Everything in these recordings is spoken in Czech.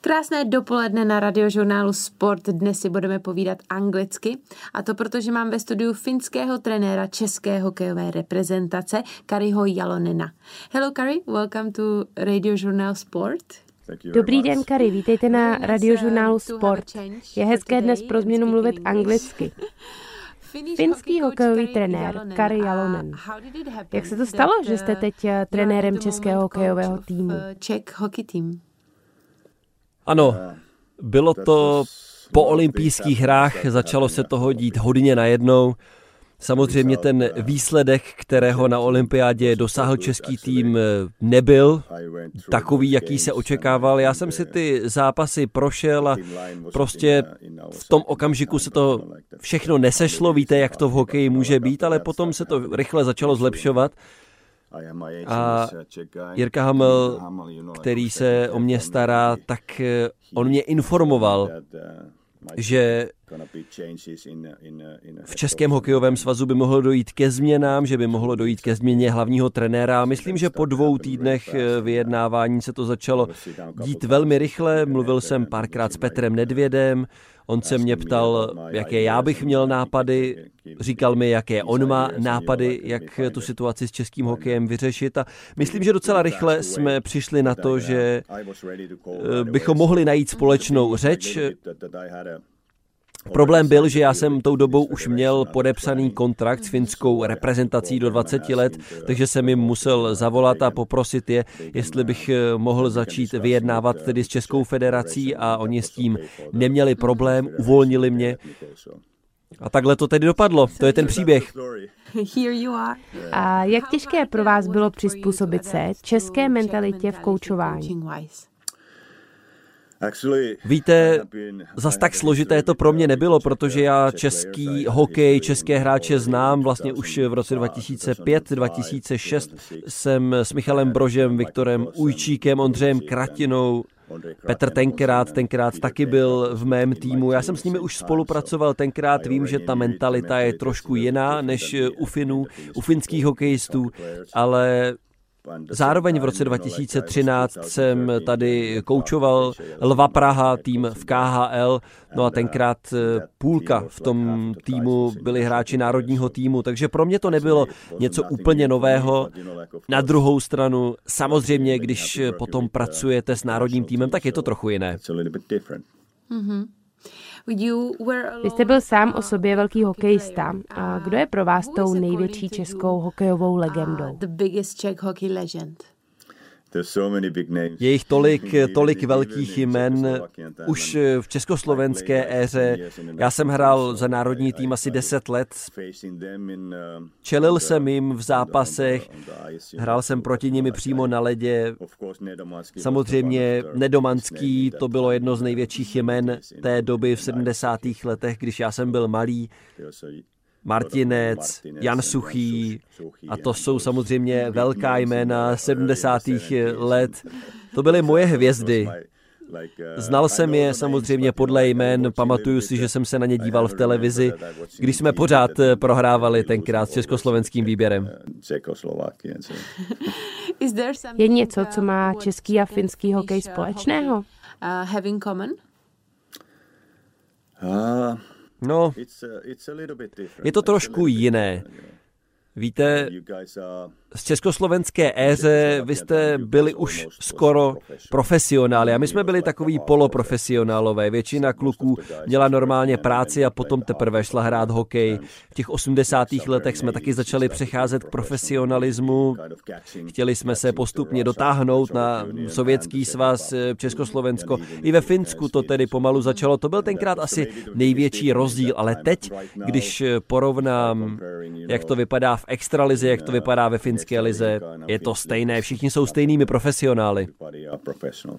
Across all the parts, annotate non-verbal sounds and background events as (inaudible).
Krásné dopoledne na radiožurnálu Sport. Dnes si budeme povídat anglicky. A to proto, že mám ve studiu finského trenéra české hokejové reprezentace Kariho Jalonena. Hello Kari, welcome to radiožurnál Sport. Dobrý den, Kari, vítejte na radiožurnálu Sport. Je hezké dnes pro změnu mluvit anglicky. (laughs) Finský hokejový trenér Kari Jalonen. Jak se to stalo, že jste teď eh, trenérem českého hokejového týmu? Czech hockey team. Ano, bylo to po olympijských hrách, začalo se toho dít hodně najednou. Samozřejmě ten výsledek, kterého na olympiádě dosáhl český tým, nebyl takový, jaký se očekával. Já jsem si ty zápasy prošel a prostě v tom okamžiku se to všechno nesešlo. Víte, jak to v hokeji může být, ale potom se to rychle začalo zlepšovat. A Jirka Hamel, který se o mě stará, tak eh, on mě informoval, že v Českém hokejovém svazu by mohlo dojít ke změnám, že by mohlo dojít ke změně hlavního trenéra. Myslím, že po dvou týdnech eh, vyjednávání se to začalo dít velmi rychle. Mluvil jsem párkrát s Petrem Nedvědem, On se mě ptal, jaké já bych měl nápady, říkal mi, jaké on má nápady, jak tu situaci s českým hokejem vyřešit a myslím, že docela rychle jsme přišli na to, že eh, bychom mohli najít společnou řeč. Problém byl, že já jsem tou dobou už měl podepsaný kontrakt s finskou reprezentací do 20 let, takže jsem jim musel zavolat a poprosit je, jestli bych eh, mohl začít vyjednávat tedy s Českou federací a oni s tím neměli problém, uvolnili mě. A takhle to tedy dopadlo. To je ten příběh. A jak těžké pro vás bylo přizpůsobit se české mentalitě v koučování? Víte, zas tak složité to pro mě nebylo, protože já český hokej, české hráče znám. Vlastně už v roce 2005-2006 jsem s Michalem Brožem, Viktorem Ujčíkem, Ondřejem Kratinou, Petr tenkrát, tenkrát taky byl v mém týmu. Já jsem s nimi už spolupracoval, tenkrát vím, že ta mentalita je trošku jiná než u Finů, u finských hokejistů, ale Zároveň v roce 2013 jsem tady koučoval Lva Praha, tým v KHL, no a tenkrát eh, půlka v tom týmu byli hráči národního týmu, takže pro mě to nebylo něco úplně nového. Na druhou stranu, samozřejmě, když potom pracujete s národním týmem, tak je to trochu jiné. Mm-hmm. Vy jste byl sám o sobě velký hokejista. A kdo je pro vás tou největší českou hokejovou legendou? Je jich tolik, (laughs) tolik velkých jmen už v československé éře. Já jsem hrál za národní tým asi 10 let. Čelil jsem jim v zápasech, hrál jsem proti nimi přímo na ledě. Samozřejmě Nedomanský, to bylo jedno z největších jmen té doby v 70. letech, když já jsem byl malý. Martinec, Jan Suchý a to jsou samozřejmě velká jména 70. let. To byly moje hvězdy. Znal jsem je samozřejmě podle jmén, pamatuju si, že jsem se na ně díval v televizi, když jsme pořád prohrávali tenkrát s československým výběrem. (laughs) Je něco, co má český a finský hokej společného? Uh, having common? Uh, No, je to trošku jiné. Víte, z československé éře vy jste byli už skoro profesionáli a my jsme byli takový poloprofesionálové. Většina kluků měla normálně práci a potom teprve šla hrát hokej. V těch 80. letech jsme taky začali přecházet k profesionalismu. Chtěli jsme se postupně dotáhnout na sovětský svaz, Československo. I ve Finsku to tedy pomalu začalo. To byl tenkrát asi největší rozdíl, ale teď, když porovnám, jak to vypadá v extralize, jak to vypadá ve finské lize. Je to stejné, všichni jsou stejnými profesionály.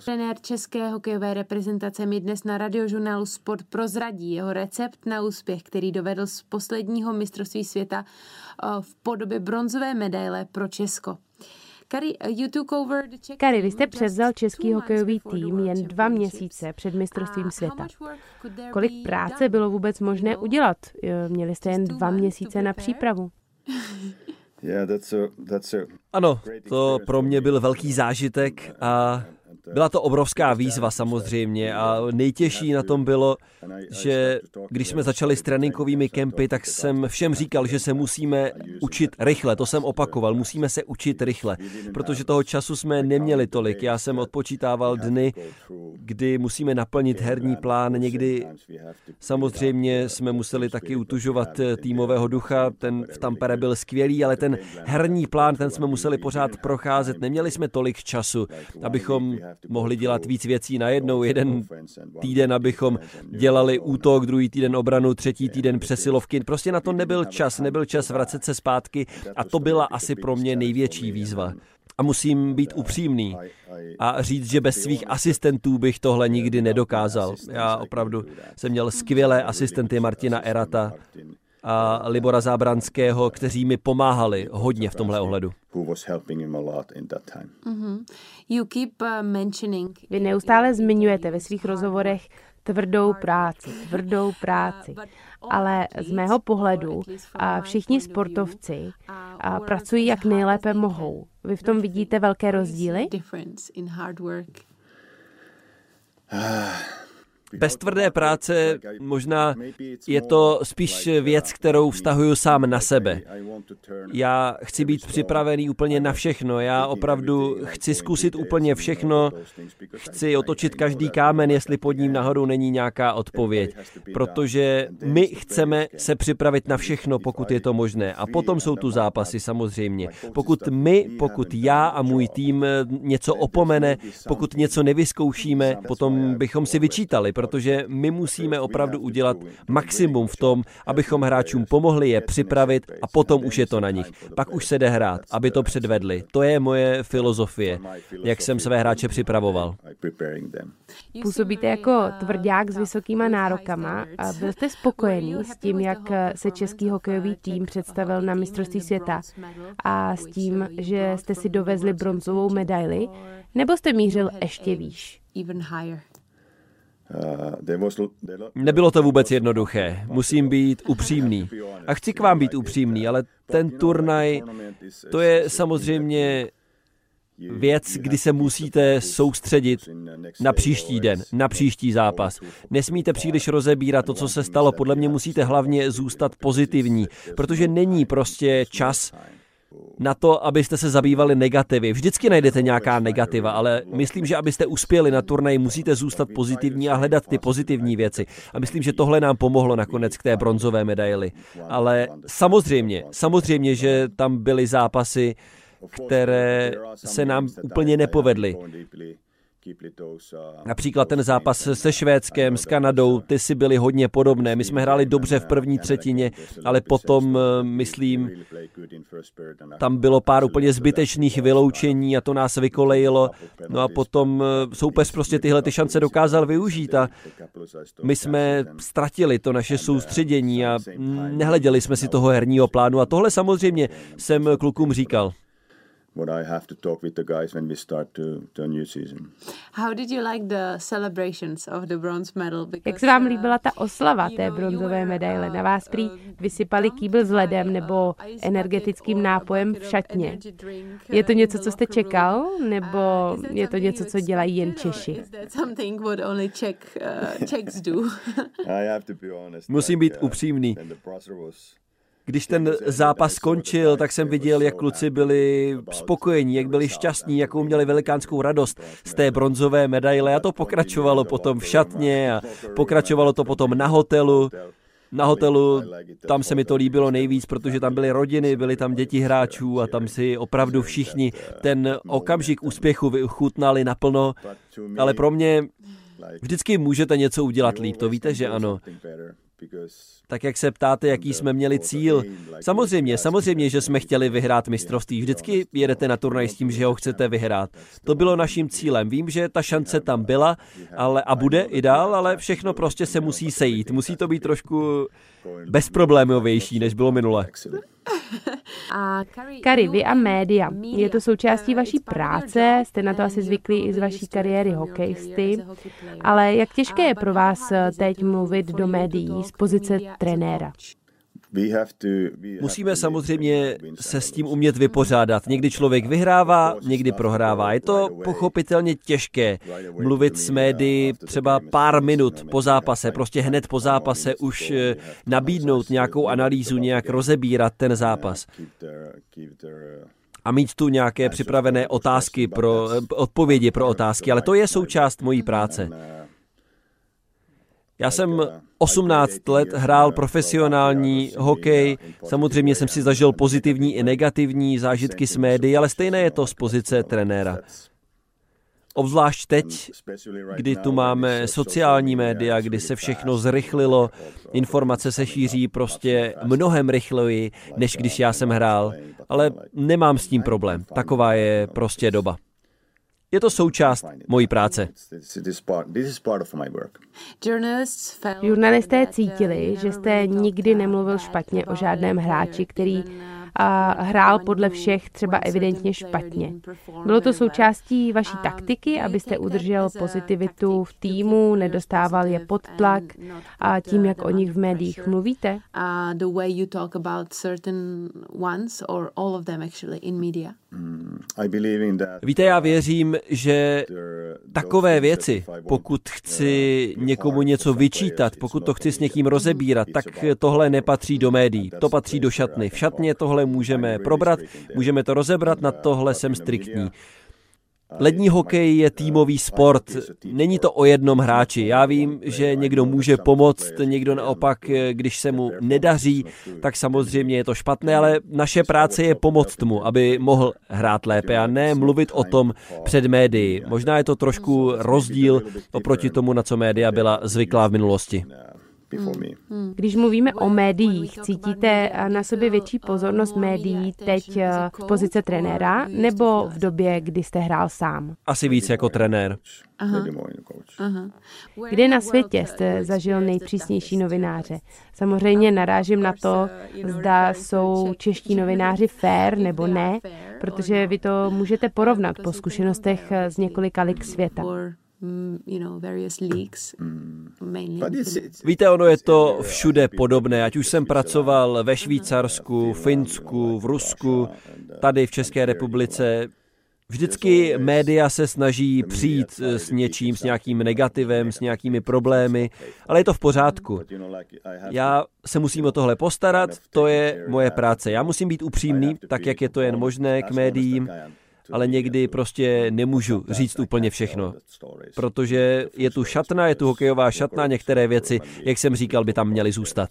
Trenér české hokejové reprezentace mi dnes na radiožurnálu Sport prozradí jeho recept na úspěch, který dovedl z posledního mistrovství světa eh, v podobě bronzové medaile pro Česko. Kari, vy jste převzal český hokejový tým jen dva měsíce před mistrovstvím světa. Kolik práce bylo vůbec možné udělat? Eh, měli jste jen dva měsíce na přípravu. Ano, to pro mě byl velký zážitek a Byla to obrovská výzva samozřejmě a nejtěžší na tom bylo, že když jsme začali s tréninkovými kempy, tak jsem všem říkal, že se musíme učit rychle. To jsem opakoval, musíme se učit rychle, protože toho času jsme neměli tolik. Já jsem odpočítával dny, kdy musíme naplnit herní plán. Někdy samozřejmě jsme museli taky utužovat týmového ducha, ten v Tampere byl skvělý, ale ten herní plán, ten jsme museli pořád procházet. Neměli jsme tolik času, abychom mohli dělat víc věcí najednou. Jeden týden, abychom dělali útok, druhý týden obranu, třetí týden přesilovky. Prostě na to nebyl čas, nebyl čas vracet se zpátky a to byla asi pro mě největší výzva. A musím být upřímný a říct, že bez svých asistentů bych tohle nikdy nedokázal. Já opravdu jsem měl skvělé asistenty Martina Erata, a Libora Zábranského, kteří mi pomáhali hodně v tomhle ohledu. Mm-hmm. Uh, Vy neustále zmiňujete ve svých rozhovorech tvrdou práci, tvrdou práci. Ale z mého pohledu a všichni sportovci a pracují jak nejlépe mohou. Vy v tom vidíte velké rozdíly? Bez tvrdé práce možná je to spíš věc, kterou vztahuju sám na sebe. Já chci být připravený úplně na všechno. Já opravdu chci zkusit úplně všechno. Chci otočit každý kámen, jestli pod ním nahoru není nějaká odpověď. Protože my chceme se připravit na všechno, pokud je to možné. A potom jsou tu zápasy samozřejmě. Pokud my, pokud já a můj tým něco opomene, pokud něco nevyzkoušíme, potom bychom si vyčítali, protože my musíme opravdu udělat maximum v tom, abychom hráčům pomohli je připravit a potom už je to na nich. Pak už se jde hrát, aby to předvedli. To je moje filozofie, jak jsem své hráče připravoval. Působíte jako tvrdák s vysokýma nárokama a byl jste spokojený s tím, jak se český hokejový tým představil na mistrovství světa a s tím, že jste si dovezli bronzovou medaili, nebo jste mířil ještě výš? Nebylo to vůbec jednoduché. Musím být upřímný. A chci k vám být upřímný, ale ten turnaj, to je samozřejmě věc, kdy se musíte soustředit na příští den, na příští zápas. Nesmíte příliš rozebírat to, co se stalo. Podle mě musíte hlavně zůstat pozitivní, protože není prostě čas na to, abyste se zabývali negativy. Vždycky najdete nějaká negativa, ale myslím, že abyste uspěli na turnaji, musíte zůstat pozitivní a hledat ty pozitivní věci. A myslím, že tohle nám pomohlo nakonec k té bronzové medaili. Ale samozřejmě, samozřejmě, že tam byly zápasy, které se nám úplně nepovedly. Například ten zápas se Švédskem, s Kanadou, ty si byly hodně podobné. My jsme hráli dobře v první třetině, ale potom, eh, myslím, tam bylo pár úplně zbytečných vyloučení a to nás vykolejilo. No a potom eh, soupeř prostě tyhle ty šance dokázal využít a my jsme ztratili to naše soustředění a nehleděli jsme si toho herního plánu a tohle samozřejmě jsem klukům říkal what I have to talk with the guys when we start to, a new season. How did you like the celebrations of the bronze medal? Because, Jak se vám uh, líbila ta oslava té bronzové medaile? Na vás prý uh, vysypali kýbl s ledem nebo uh, energetickým nápojem v šatně. Je to něco, co jste čekal, nebo je to něco, co dělají jen Češi? (laughs) Musím být upřímný. Když ten zápas skončil, tak jsem viděl, jak kluci byli spokojení, jak byli šťastní, jakou měli velikánskou radost z té bronzové medaile. A to pokračovalo potom v šatně a pokračovalo to potom na hotelu. Na hotelu tam se mi to líbilo nejvíc, protože tam byly rodiny, byly tam děti hráčů a tam si opravdu všichni ten okamžik úspěchu vychutnali naplno. Ale pro mě vždycky můžete něco udělat líp, to víte, že ano. Tak jak se ptáte, jaký jsme měli cíl? Samozřejmě, samozřejmě, že jsme chtěli vyhrát mistrovství. Vždycky jedete na turnaj s tím, že ho chcete vyhrát. To bylo naším cílem. Vím, že ta šance tam byla ale, a bude i dál, ale všechno prostě se musí sejít. Musí to být trošku bezproblémovější, než bylo minule. (laughs) Kari, vy a média. Je to součástí vaší práce, jste na to asi zvyklí i z vaší kariéry hokejisty, ale jak těžké je pro vás teď mluvit do médií z pozice trenéra? Musíme samozřejmě se s tím umět vypořádat. Někdy člověk vyhrává, někdy prohrává. Je to pochopitelně těžké mluvit s médií třeba pár minut po zápase, prostě hned po zápase už eh, nabídnout nějakou analýzu, nějak rozebírat ten zápas. a mít tu nějaké připravené otázky pro eh, odpovědi pro otázky, ale to je součást mojí práce. Já jsem 18 let hrál profesionální hokej. Samozřejmě jsem si zažil pozitivní i negativní zážitky s médií, ale stejné je to z pozice trenéra. Obzvlášť teď, kdy tu máme sociální média, kdy se všechno zrychlilo, informace se šíří prostě mnohem rychleji, než když já jsem hrál, ale nemám s tím problém. Taková je prostě doba. Je to součást mojí práce. Žurnalisté cítili, že jste nikdy nemluvil špatně o žádném hráči, který a hrál podle všech třeba evidentně špatně. Bylo to součástí vaší taktiky, abyste udržel pozitivitu v týmu, nedostával je pod tlak a tím, jak o nich v médiích mluvíte? Mm, Víte, já věřím, že takové věci, pokud chci někomu něco vyčítat, pokud to chci s někým rozebírat, tak tohle nepatří do médií, to patří do šatny. V šatně tohle můžeme probrat, můžeme to rozebrat, na tohle jsem striktní. Lední hokej je týmový sport, není to o jednom hráči. Já vím, že někdo může pomoct, někdo naopak, když se mu nedaří, tak samozřejmě je to špatné, ale naše práce je pomoct mu, aby mohl hrát lépe a ne mluvit o tom před médií. Možná je to trošku rozdíl oproti tomu, na co média byla zvyklá v minulosti. Hmm. Když mluvíme o médiích, cítíte na sobě větší pozornost médií teď eh, v pozice trenéra nebo v době, kdy jste hrál sám? Asi víc jako trenér. Aha. Aha. Kde na světě jste zažil nejpřísnější novináře? Samozřejmě narážím na to, zda jsou čeští novináři fair nebo ne, protože vy to můžete porovnat po zkušenostech z několika lik světa. Mm, Víte, ono je to všude podobné, ať už jsem pracoval ve Švýcarsku, Finsku, v Rusku, tady v České republice. Vždycky média se snaží přijít s něčím, s nějakým negativem, s nějakými problémy, ale je to v pořádku. Já se musím o tohle postarat, to je moje práce. Já musím být upřímný, tak jak je to jen možné k médiím ale někdy prostě nemůžu říct úplně všechno, protože je tu šatna, je tu hokejová šatna, některé věci, jak jsem říkal, by tam měly zůstat.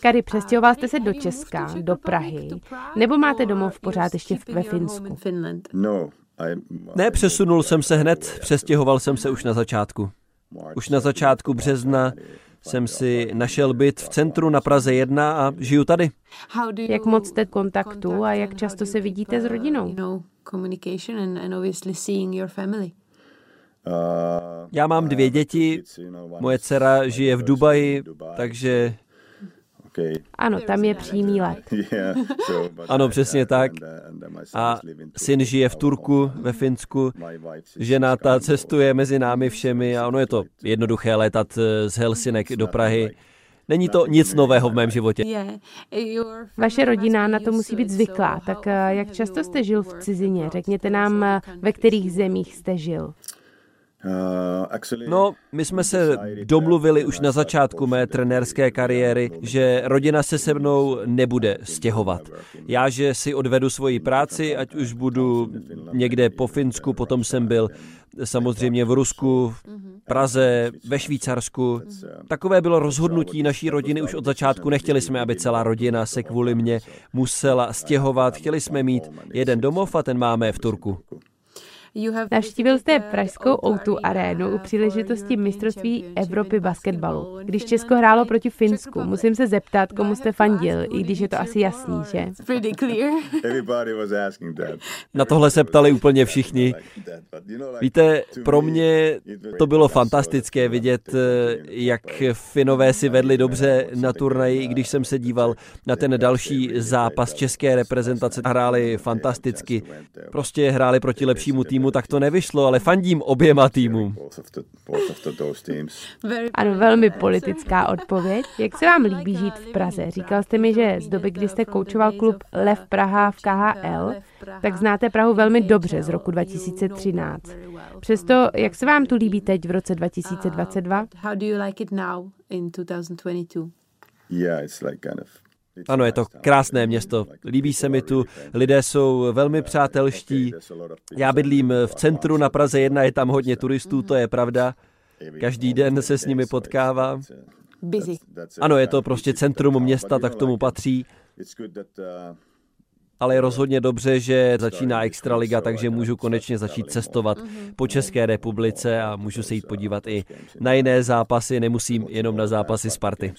Kary, přestěhoval jste se do Česka, do Prahy, nebo máte domov pořád ještě ve Finsku? No, ne, přesunul jsem se hned, přestěhoval jsem se už na začátku. Už na začátku března jsem si našel byt v centru na Praze 1 a žiju tady. Jak moc jste kontaktu a jak často se vidíte s rodinou? Já mám dvě děti, moje dcera žije v Dubaji, takže ano, tam je přímý let. (laughs) ano, přesně tak. A syn žije v Turku, ve Finsku. Žena ta cestuje mezi námi všemi a ono je to jednoduché letat eh, z Helsinek do Prahy. Není to nic nového v mém životě. Vaše rodina na to musí být zvyklá. Tak eh, jak často jste žil v cizině? Řekněte nám, eh, ve kterých zemích jste žil. Uh, no, my jsme se domluvili už na začátku mé trenérské kariéry, že rodina se se mnou nebude stěhovat. Já, že si odvedu svoji práci, ať už budu někde po Finsku, potom jsem byl samozřejmě v Rusku, v Praze, ve Švýcarsku. Takové bylo rozhodnutí naší rodiny už od začátku. Nechtěli jsme, aby celá rodina se kvůli mě musela stěhovat. Chtěli jsme mít jeden domov a ten máme v Turku. Navštívil jste pražskou O2 arénu u příležitosti mistrovství Evropy basketbalu. Když Česko hrálo proti Finsku, musím se zeptat, komu jste fandil, i když je to asi jasný, že? (laughs) Na tohle se ptali úplně všichni. Víte, pro mě to bylo fantastické vidět, eh, jak Finové si vedli dobře na turnaji, i když jsem se díval na ten další zápas české reprezentace. Hráli fantasticky. Prostě hráli proti lepšímu týmu týmu, tak to nevyšlo, ale fandím oběma týmům. Ano, velmi politická odpověď. Jak se vám líbí žít v Praze? Říkal jste mi, že z doby, kdy jste koučoval klub Lev Praha v KHL, tak znáte Prahu velmi dobře z roku 2013. Přesto, jak se vám tu líbí teď v roce 2022? Ano, je to krásné město. Líbí se mi tu. Lidé jsou velmi přátelští. Já bydlím v centru na Praze 1, je tam hodně turistů, to je pravda. Každý den se s nimi potkávám. Busy. Ano, je to prostě centrum města, tak tomu patří ale je rozhodně dobře, že začíná Extraliga, takže můžu konečně začít cestovat po České republice a můžu se jít podívat i na jiné zápasy, nemusím jenom na zápasy Sparty.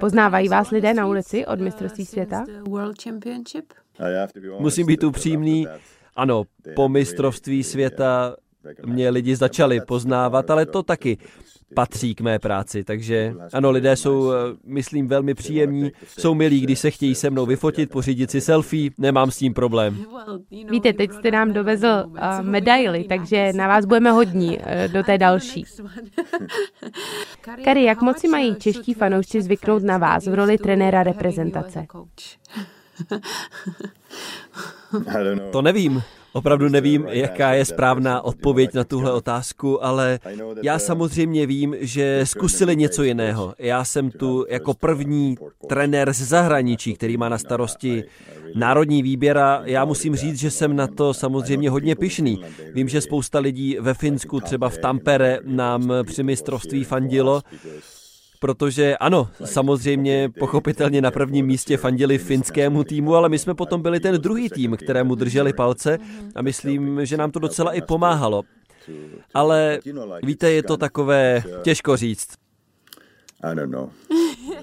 Poznávají vás lidé na ulici od mistrovství světa? Musím být upřímný. Ano, po mistrovství světa mě lidi začali poznávat, ale to taky patří k mé práci. Takže ano, lidé jsou, eh, myslím, velmi příjemní, jsou milí, když se chtějí se mnou vyfotit, pořídit si selfie, nemám s tím problém. Víte, teď jste nám dovezl uh, medaily, takže na vás budeme hodní uh, do té další. Kari, jak moc si mají čeští fanoušci zvyknout na vás v roli trenéra reprezentace? To nevím. Opravdu nevím, jaká je správná odpověď na tuhle otázku, ale já samozřejmě vím, že zkusili něco jiného. Já jsem tu jako první trenér z zahraničí, který má na starosti národní výběr a já musím říct, že jsem na to samozřejmě hodně pišný. Vím, že spousta lidí ve Finsku, třeba v Tampere, nám při mistrovství fandilo protože ano, samozřejmě pochopitelně na prvním místě fandili finskému týmu, ale my jsme potom byli ten druhý tým, kterému drželi palce a myslím, že nám to docela i pomáhalo. Ale víte, je to takové těžko říct.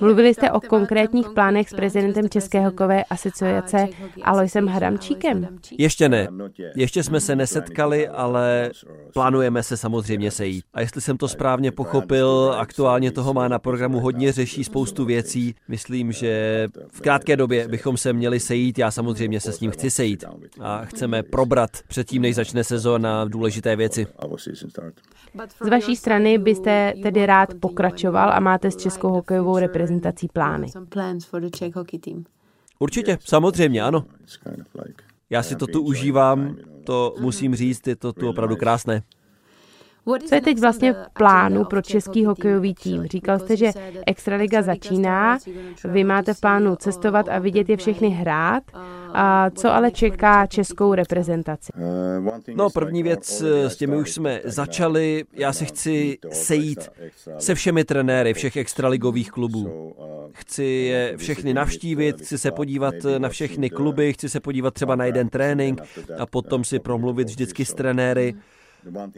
Mluvili jste o konkrétních plánech s prezidentem České hokejové asociace Aloisem Hadamčíkem? Ještě ne. Ještě jsme se nesetkali, ale plánujeme se samozřejmě sejít. A jestli jsem to správně pochopil, aktuálně toho má na programu hodně, řeší spoustu věcí. Myslím, že v krátké době bychom se měli sejít. Já samozřejmě se s ním chci sejít. A chceme probrat předtím, než začne sezóna důležité věci. Z vaší strany byste tedy rád pokračoval a máte s českou hokejovou reprezentací plány? Určitě, samozřejmě, ano. Já si to tu užívám, to musím říct, je to tu opravdu krásné. Co je teď vlastně v plánu pro český hokejový tým? Říkal jste, že Extraliga začíná, vy máte v plánu cestovat a vidět je všechny hrát. A co ale čeká českou reprezentaci? No, první věc, s těmi už jsme začali. Já se chci sejít se všemi trenéry všech extraligových klubů. Chci je všechny navštívit, chci se podívat na všechny kluby, chci se podívat třeba na jeden trénink a potom si promluvit vždycky s trenéry.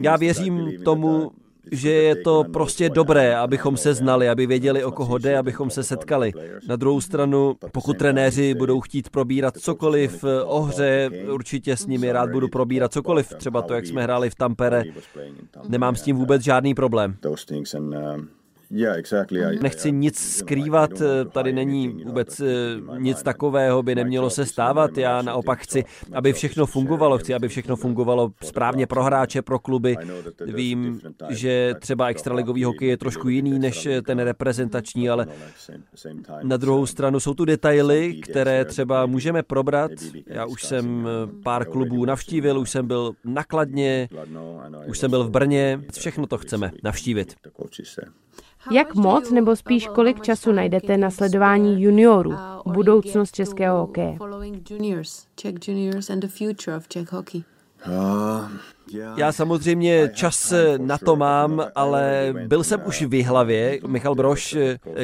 Já věřím tomu, že je to prostě dobré, abychom se znali, aby věděli, o koho jde, abychom se setkali. Na druhou stranu, pokud trenéři budou chtít probírat cokoliv o hře, určitě s nimi rád budu probírat cokoliv, třeba to, jak jsme hráli v Tampere, nemám s tím vůbec žádný problém. Nechci nic skrývat, tady není vůbec eh, nic takového, by nemělo se stávat. Já naopak chci, aby všechno fungovalo, chci, aby všechno fungovalo správně pro hráče, pro kluby. Vím, že třeba extraligový hokej je trošku jiný než ten reprezentační, ale na druhou stranu jsou tu detaily, které třeba můžeme probrat. Já už jsem eh, pár klubů navštívil, už jsem byl nakladně, už jsem byl v Brně, všechno to chceme navštívit. Jak moc nebo spíš kolik času najdete na sledování juniorů, budoucnost českého hokeje? Já samozřejmě čas na to mám, ale byl jsem už v hlavě. Michal Broš,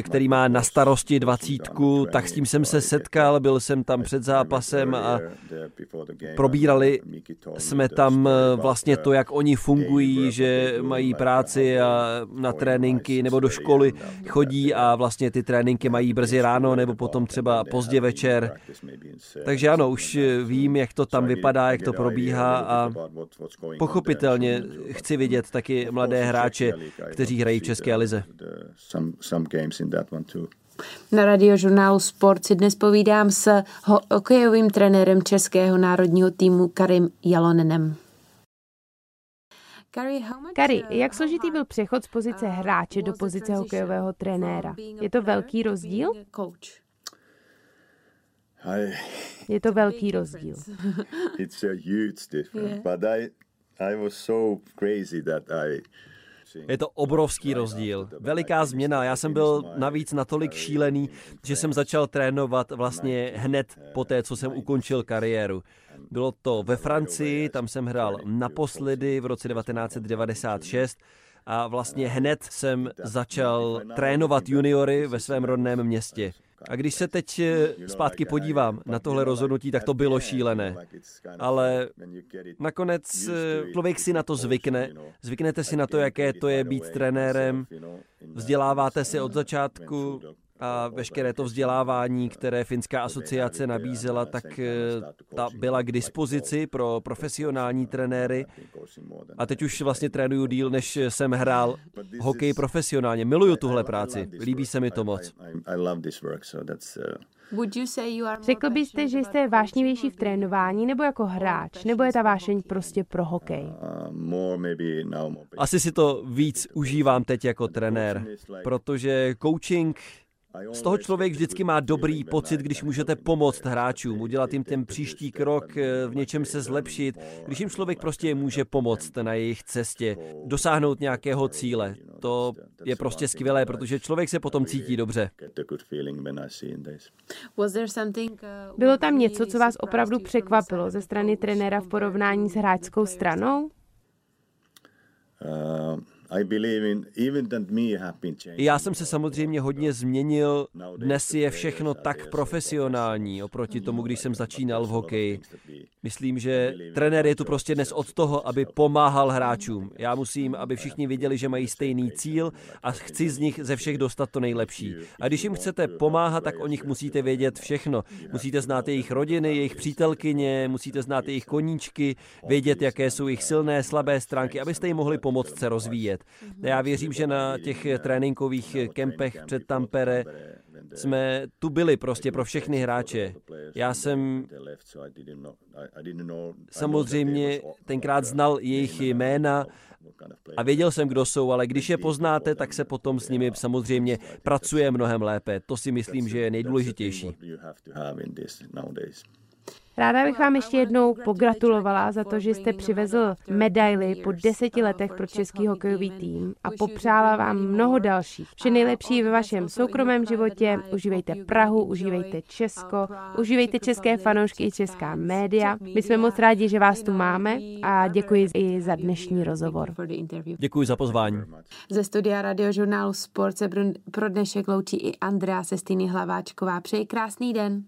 který má na starosti dvacítku, tak s tím jsem se setkal, byl jsem tam před zápasem a probírali jsme tam vlastně to, jak oni fungují, že mají práci a na tréninky nebo do školy chodí a vlastně ty tréninky mají brzy ráno nebo potom třeba pozdě večer. Takže ano, už vím, jak to tam vypadá, jak to probíhá a Pochopitelně chci vidět taky mladé hráče, kteří hrají v České lize. Na radiožurnálu Sport si dnes povídám s hokejovým trenérem českého národního týmu Karim Jalonenem. Kari, jak složitý byl přechod z pozice hráče do pozice hokejového trenéra? Je to velký rozdíl? Je to velký rozdíl. (laughs) Je to obrovský rozdíl, veliká změna. Já jsem byl navíc natolik šílený, že jsem začal trénovat vlastně hned po té, co jsem ukončil kariéru. Bylo to ve Francii, tam jsem hrál naposledy v roce 1996 a vlastně hned jsem začal trénovat juniory ve svém rodném městě. A když se teď eh, zpátky podívám na tohle rozhodnutí, tak to bylo šílené. Ale nakonec eh, člověk si na to zvykne. Zvyknete si na to, jaké to je být trenérem. Vzděláváte se od začátku a veškeré to vzdělávání, které Finská asociace nabízela, tak eh, ta byla k dispozici pro profesionální trenéry. A teď už vlastně trénuju díl, než jsem hrál hokej profesionálně. Miluju tuhle práci, líbí se mi to moc. Řekl byste, že jste vášnivější v trénování nebo jako hráč, nebo je ta vášeň prostě pro hokej? Asi si to víc užívám teď jako trenér, protože coaching z toho člověk vždycky má dobrý pocit, když můžete pomoct hráčům, udělat jim ten příští krok, eh, v něčem se zlepšit, když jim člověk prostě může pomoct na jejich cestě, dosáhnout nějakého cíle. To je prostě skvělé, protože člověk se potom cítí dobře. Bylo tam něco, co vás opravdu překvapilo ze strany trenéra v porovnání s hráčskou stranou? Uh... Já jsem se samozřejmě hodně změnil. Dnes je všechno tak profesionální oproti tomu, když jsem začínal v hokeji. Myslím, že trenér je tu prostě dnes od toho, aby pomáhal hráčům. Já musím, aby všichni viděli, že mají stejný cíl a chci z nich ze všech dostat to nejlepší. A když jim chcete pomáhat, tak o nich musíte vědět všechno. Musíte znát jejich rodiny, jejich přítelkyně, musíte znát jejich koníčky, vědět, jaké jsou jejich silné, slabé stránky, abyste jim mohli pomoct se rozvíjet. Já věřím, že na těch tréninkových kempech před Tampere jsme tu byli prostě pro všechny hráče. Já jsem samozřejmě tenkrát znal jejich jména a věděl jsem, kdo jsou, ale když je poznáte, tak se potom s nimi samozřejmě pracuje mnohem lépe. To si myslím, že je nejdůležitější. Ráda bych vám ještě jednou pogratulovala za to, že jste přivezl medaily po deseti letech pro český hokejový tým a popřála vám mnoho dalších. Vše nejlepší ve vašem soukromém životě, užívejte Prahu, užívejte Česko, užívejte české fanoušky i česká média. My jsme moc rádi, že vás tu máme a děkuji i za dnešní rozhovor. Děkuji za pozvání. Ze studia radiožurnálu Sport se pro dnešek loučí i Andrea Sestýny Hlaváčková. Přeji krásný den.